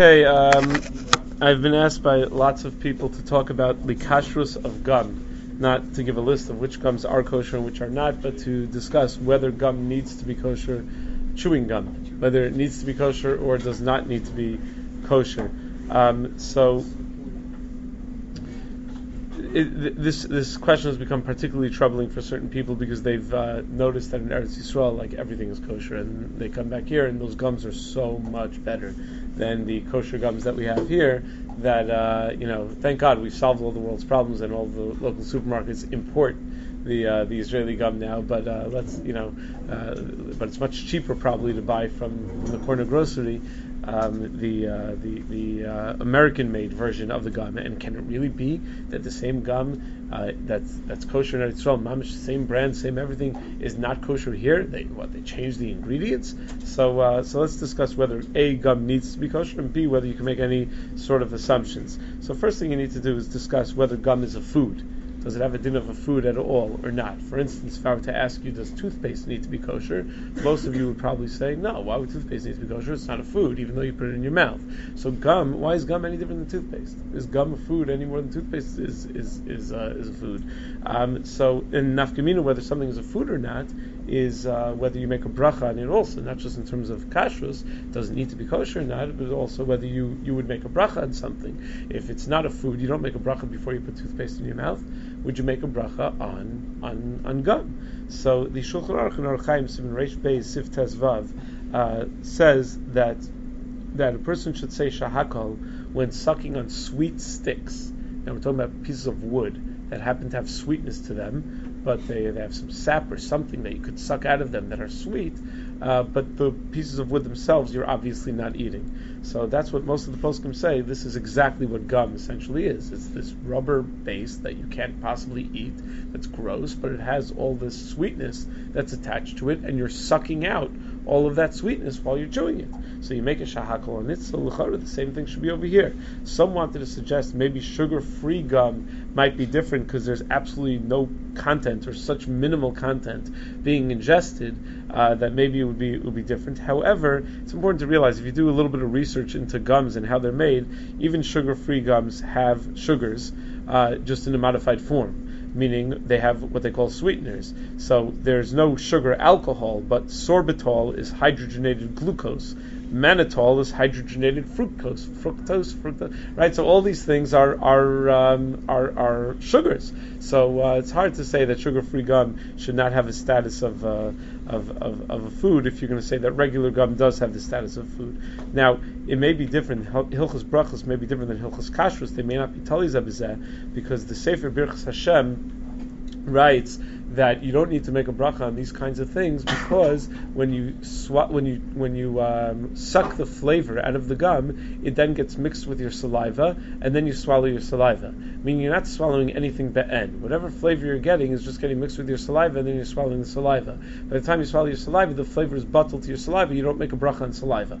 Okay, um, I've been asked by lots of people to talk about the kashrus of gum, not to give a list of which gums are kosher and which are not, but to discuss whether gum needs to be kosher, chewing gum, whether it needs to be kosher or does not need to be kosher. Um, so this this question has become particularly troubling for certain people because they've uh, noticed that in Eretz Yisrael, like everything is kosher, and they come back here and those gums are so much better than the kosher gums that we have here. That uh, you know, thank God we've solved all the world's problems and all the local supermarkets import the uh, the Israeli gum now, but uh, let's you know, uh, but it's much cheaper probably to buy from, from the corner grocery um, the uh, the the uh, American-made version of the gum, and can it really be that the same gum uh, that's that's kosher in Israel, mamish, same brand, same everything, is not kosher here? They what they changed the ingredients? So uh, so let's discuss whether a gum needs to be kosher, and b whether you can make any sort of assumptions. So first thing you need to do is discuss whether gum is a food. Does it have a din of a food at all or not? For instance, if I were to ask you, does toothpaste need to be kosher? Most of you would probably say, no. Why would toothpaste need to be kosher? It's not a food, even though you put it in your mouth. So gum, why is gum any different than toothpaste? Is gum a food any more than toothpaste is is is, uh, is a food? Um, so in nafkamina, whether something is a food or not is uh, whether you make a bracha on it also, not just in terms of kashrus, does it need to be kosher or not, but also whether you, you would make a bracha on something. If it's not a food, you don't make a bracha before you put toothpaste in your mouth would you make a bracha on on, on gum? So the Shulchan Aruch in Archaim Siman Reish Beis Sif Vav uh, says that that a person should say shehakol when sucking on sweet sticks. Now we're talking about pieces of wood that happen to have sweetness to them, but they, they have some sap or something that you could suck out of them that are sweet. Uh, but the pieces of wood themselves, you're obviously not eating. So that's what most of the poskim say. This is exactly what gum essentially is. It's this rubber base that you can't possibly eat. That's gross, but it has all this sweetness that's attached to it, and you're sucking out all of that sweetness while you're chewing it. So you make a shehakol on it. So the same thing should be over here. Some wanted to suggest maybe sugar-free gum might be different because there's absolutely no content or such minimal content being ingested uh, that maybe it would be it would be different. However, it's important to realize if you do a little bit of research into gums and how they're made, even sugar-free gums have sugars uh, just in a modified form meaning they have what they call sweeteners. So there's no sugar alcohol, but sorbitol is hydrogenated glucose. Mannitol is hydrogenated fructose, fructose, fructose, right? So all these things are are um, are, are, sugars. So uh, it's hard to say that sugar-free gum should not have a status of, uh, of, of, of, a food if you're going to say that regular gum does have the status of food. Now, it may be different. Hilchos brachos may be different than hilchos kashrus. They may not be talizah because the Sefer Birchas Hashem writes that you don't need to make a bracha on these kinds of things because when you sw- when you when you um, suck the flavor out of the gum, it then gets mixed with your saliva, and then you swallow your saliva. Meaning you're not swallowing anything be'en. Whatever flavor you're getting is just getting mixed with your saliva, and then you're swallowing the saliva. By the time you swallow your saliva, the flavor is bottled to your saliva. You don't make a bracha on saliva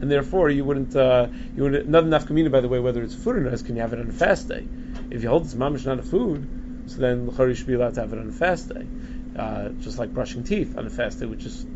and therefore you wouldn't uh, you wouldn't not enough kamina by the way whether it's food or not can you have it on a fast day if you hold it's mamish not a food so then L'chora should be allowed to have it on a fast day, uh, just like brushing teeth on a fast day, which is,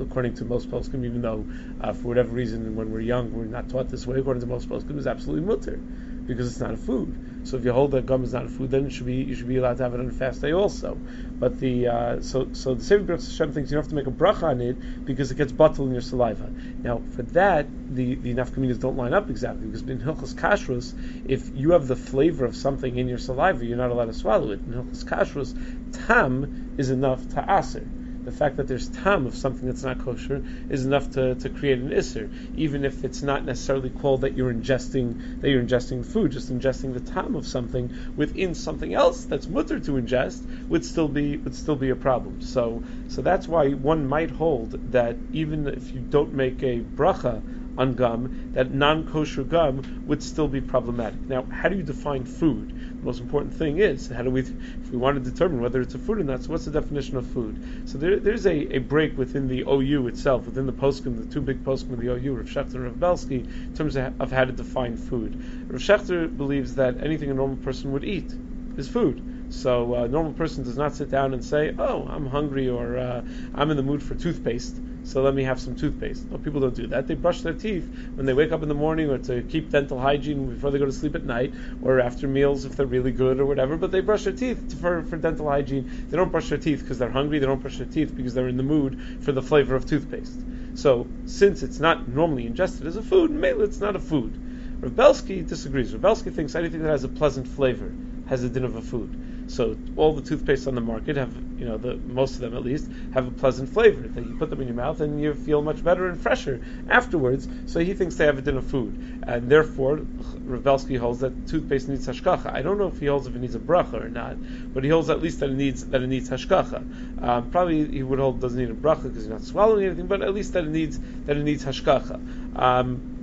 according to most poskim, even though uh, for whatever reason when we're young we're not taught this way, according to most poskim, is absolutely mutter because it's not a food. So if you hold that gum is not food, then should be you should be allowed to have it on a fast day also. But the uh, so so the Sefer Birchas Hashem thinks you don't have to make a bracha on it because it gets bottled in your saliva. Now for that the the nafkaminas don't line up exactly because in hilchos kashrus, if you have the flavor of something in your saliva, you're not allowed to swallow it. In hilchos kashrus, tam is enough to aser the fact that there's tam of something that's not kosher is enough to, to create an isser, even if it's not necessarily called that you're ingesting that you're ingesting food, just ingesting the tam of something within something else that's mutter to ingest would still be would still be a problem. So so that's why one might hold that even if you don't make a bracha on gum, that non-kosher gum would still be problematic. Now, how do you define food? Most important thing is how do we, if we want to determine whether it's a food or not. So, what's the definition of food? So, there, there's a, a break within the OU itself, within the poskim, the two big poskim of the OU, Rav Schachter and Rav Belsky, in terms of, of how to define food. Rav Schachter believes that anything a normal person would eat is food So a normal person does not sit down and say, "Oh, I'm hungry," or uh, "I'm in the mood for toothpaste." so let me have some toothpaste. No, people don't do that. They brush their teeth when they wake up in the morning or to keep dental hygiene before they go to sleep at night or after meals if they're really good or whatever, but they brush their teeth for, for dental hygiene. They don't brush their teeth because they're hungry. They don't brush their teeth because they're in the mood for the flavor of toothpaste. So since it's not normally ingested as a food, it's not a food. Rav Belsky disagrees. Rav Belsky thinks anything that has a pleasant flavor has a din of a food. So all the toothpaste on the market have, you know, the most of them at least have a pleasant flavor. You put them in your mouth and you feel much better and fresher afterwards. So he thinks they have a din of food, and therefore Rav Belsky holds that toothpaste needs hashkacha. I don't know if he holds if it needs a bracha or not, but he holds at least that it needs that it needs hashkacha. Um, probably he would hold doesn't need a bracha because you're not swallowing anything, but at least that it needs that it needs hashkacha. Um,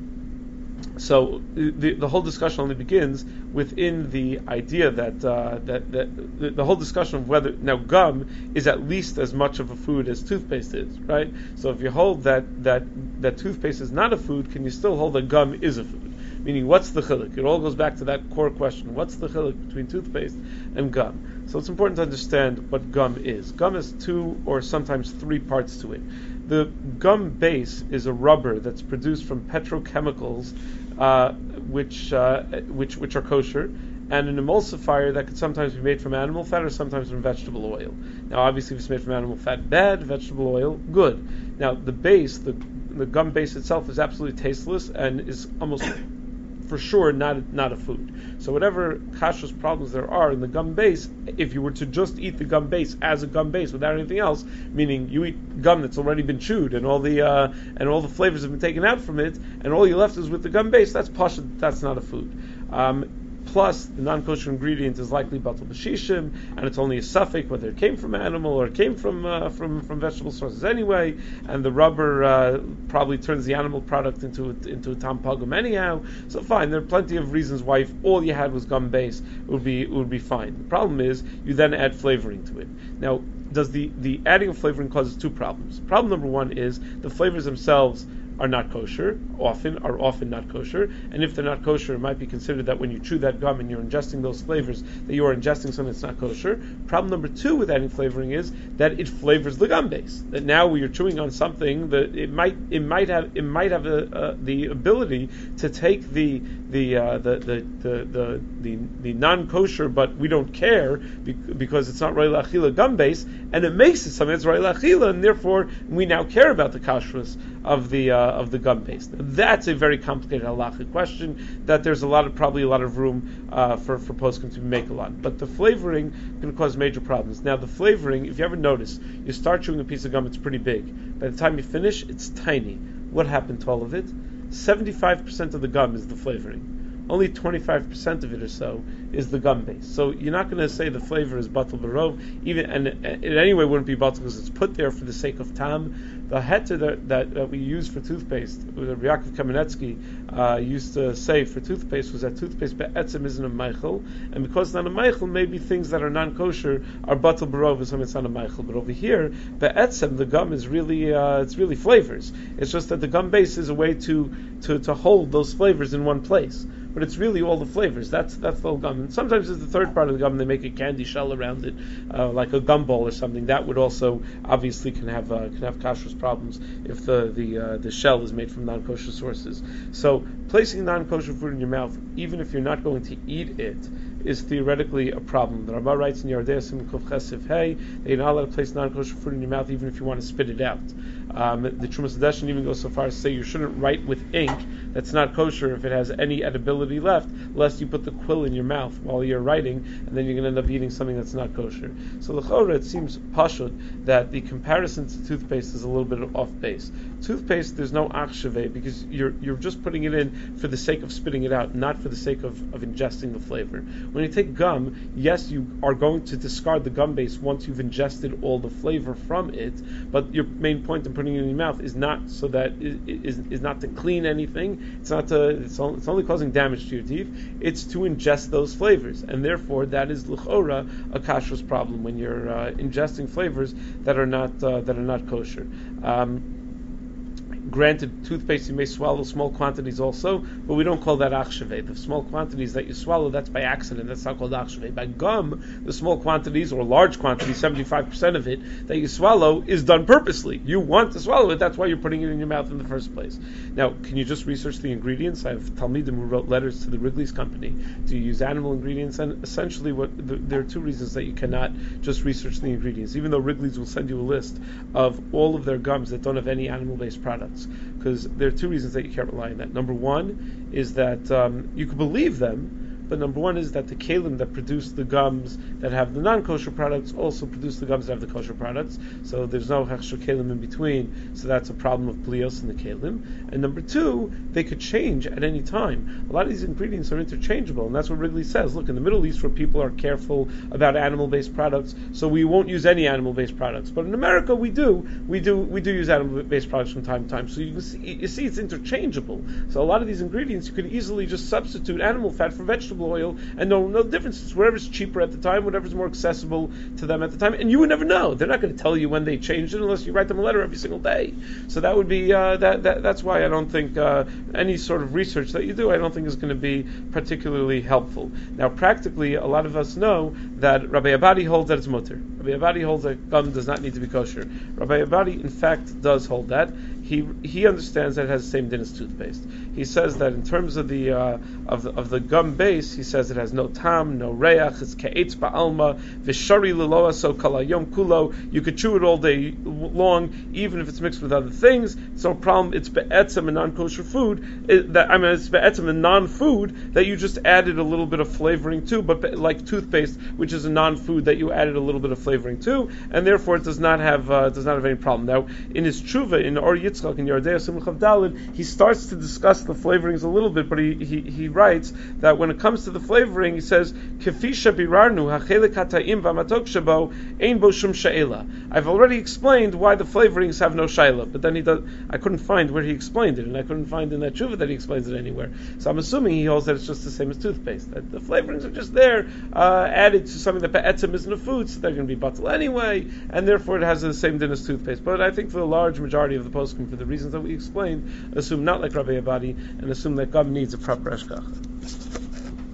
so the, the whole discussion only begins within the idea that, uh, that, that the, the, whole discussion of whether now gum is at least as much of a food as toothpaste is, right? So if you hold that that that toothpaste is not a food, can you still hold that gum is a food? Meaning, what's the chiluk? It all goes back to that core question: What's the chiluk between toothpaste and gum? So it's important to understand what gum is. Gum has two or sometimes three parts to it. The gum base is a rubber that's produced from petrochemicals, uh, which, uh, which, which are kosher, and an emulsifier that could sometimes be made from animal fat or sometimes from vegetable oil. Now, obviously, if it's made from animal fat, bad. Vegetable oil, good. Now, the base, the the gum base itself, is absolutely tasteless and is almost for sure not not a food. So whatever kashrus problems there are in the gum base, if you were to just eat the gum base as a gum base without anything else, meaning you eat gum that's already been chewed and all the uh, and all the flavors have been taken out from it, and all you left is with the gum base, that's pasha, that's not a food. Um, plus the non-kosher ingredient is likely batal b'shishim, and it's only a safek whether it came from animal or it came from uh, from from vegetable sources anyway, and the rubber uh, probably turns the animal product into a, into a ta'am pagum anyhow. So fine, there are plenty of reasons why if all you had was gum base, it would be it would be fine. The problem is you then add flavoring to it. Now, does the the adding of flavoring causes two problems? Problem number one is the flavors themselves are not kosher, often are often not kosher, and if they're not kosher, it might be considered that when you chew that gum and you're ingesting those flavors, that you are ingesting something that's not kosher. Problem number two with adding flavoring is that it flavors the gum base. That now when you're chewing on something that it might it might have it might have a, the ability to take the the, uh, the, the, the, the, the, the non-kosher, but we don't care because it's not ra'uy l'achila gum base, and it makes it something that's ra'uy l'achila, and therefore we now care about the kashrus of the uh, of the gum paste. That's a very complicated halachic question that there's a lot of probably a lot of room uh, for for poskim to make a lot. But the flavoring can cause major problems. Now the flavoring, if you ever notice, you start chewing a piece of gum, it's pretty big. By the time you finish, it's tiny. What happened to all of it? 75% of the gum is the flavoring only 25% of it or so is the gum base. So you're not going to say the flavor is batal barov, even and it anyway wouldn't be batal because it's put there for the sake of tam. The heter that, that, that we use for toothpaste, Yaakov Kamenetsky uh, used to say for toothpaste was that toothpaste be'etzem isn't a meichel, and because it's not a meichel, maybe things that are non-kosher are batal barov and some it's not a meichel. But over here, be'etzem, the gum is really uh, it's really flavors. It's just that the gum base is a way to to, to hold those flavors in one place but it's really all the flavors. That's that's the whole gum. And sometimes it's the third part of the gum. They make a candy shell around it, uh, like a gumball or something. That would also obviously can have uh, can have kashrus problems if the the uh, the shell is made from non kosher sources. So placing non kosher food in your mouth, even if you're not going to eat it, is theoretically a problem. The Rabbah writes in Yardei Sim Kuf Chesiv Hey that you're not allowed to place non kosher food in your mouth even if you want to spit it out. Um, the Terumas Hadeshen even goes so far as to say you shouldn't write with ink that's not kosher if it has any edibility left, lest you put the quill in your mouth while you're writing, and then you're going to end up eating something that's not kosher. So l'chora, it seems pashut that the comparison to toothpaste is a little bit off base. Toothpaste, there's no achshave because you're you're just putting it in for the sake of spitting it out, not for the sake of, of ingesting the flavor. When you take gum, yes, you are going to discard the gum base once you've ingested all the flavor from it, but your main point in putting it in your mouth is not so that is, is not to clean anything, it's not to, it's, only, causing damage to your teeth. It's to ingest those flavors, and therefore that is luchora a kashrus problem when you're uh, ingesting flavors that are not uh, that are not kosher. Um, granted, toothpaste you may swallow small quantities also, but we don't call that achshave. The small quantities that you swallow, that's by accident. That's not called achshave. By gum, the small quantities or large quantities, 75% of it that you swallow is done purposely. You want to swallow it. That's why you're putting it in your mouth in the first place. Now, can you just research the ingredients? I have Talmidim who wrote letters to the Wrigley's company to use animal ingredients, and essentially, what the, there are two reasons that you cannot just research the ingredients. Even though Wrigley's will send you a list of all of their gums that don't have any animal-based products, because there are two reasons that you can't rely on that. Number one is that um, you can believe them but number one is that the kalim that produce the gums that have the non-kosher products also produce the gums that have the kosher products. So there's no hechsher kalim in between. So that's a problem of bliyos in the kalim. And number two, they could change at any time. A lot of these ingredients are interchangeable, and that's what Wrigley says. Look, in the Middle East, where people are careful about animal-based products, so we won't use any animal-based products. But in America, we do. We do. We do use animal-based products from time to time. So you see, you see, it's interchangeable. So a lot of these ingredients you could easily just substitute animal fat for vegetable vegetable oil, and no no difference. It's whatever's cheaper at the time, whatever's more accessible to them at the time, and you would never know. They're not going to tell you when they changed it unless you write them a letter every single day. So that would be uh, that, that. That's why I don't think uh, any sort of research that you do, I don't think is going to be particularly helpful. Now, practically, a lot of us know that Rabbi Abadi holds that it's mutter. Rabbi Abadi holds that gum does not need to be kosher. Rabbi Abadi, in fact, does hold that he he understands that it has the same din as toothpaste. He says that in terms of the uh, of the, of the gum base, he says it has no tam, no rei'ach. It's ke'etz ba'alma v'shari liloa so kalayom kulo. You could chew it all day long, even if it's mixed with other things. It's no problem. It's be'etzim and non-kosher food. It, that I mean, it's be'etzim and non-food that you just added a little bit of flavoring to, but like toothpaste, which is a non-food that you added a little bit of flavoring to, and therefore it does not have uh, does not have any problem. Now, in his tshuva in Or Yitzchak in Yardei Simchav Dalid, he starts to discuss the flavorings a little bit, but he, he, he writes that when it comes to the flavoring, he says, Kefisha birarnu ein bo shum. I've already explained why the flavorings have no shaila, but then he does, I couldn't find where he explained it, and I couldn't find in that tshuva that he explains it anywhere. So I'm assuming he holds that it's just the same as toothpaste, that the flavorings are just there, uh, added to something that be'etzim isn't a food, so they're going to be batel anyway, and therefore it has the same din as toothpaste. But I think for the large majority of the poskim, for the reasons that we explained, assume not like Rabbi Abadi and assume that God needs a proper ashgacha.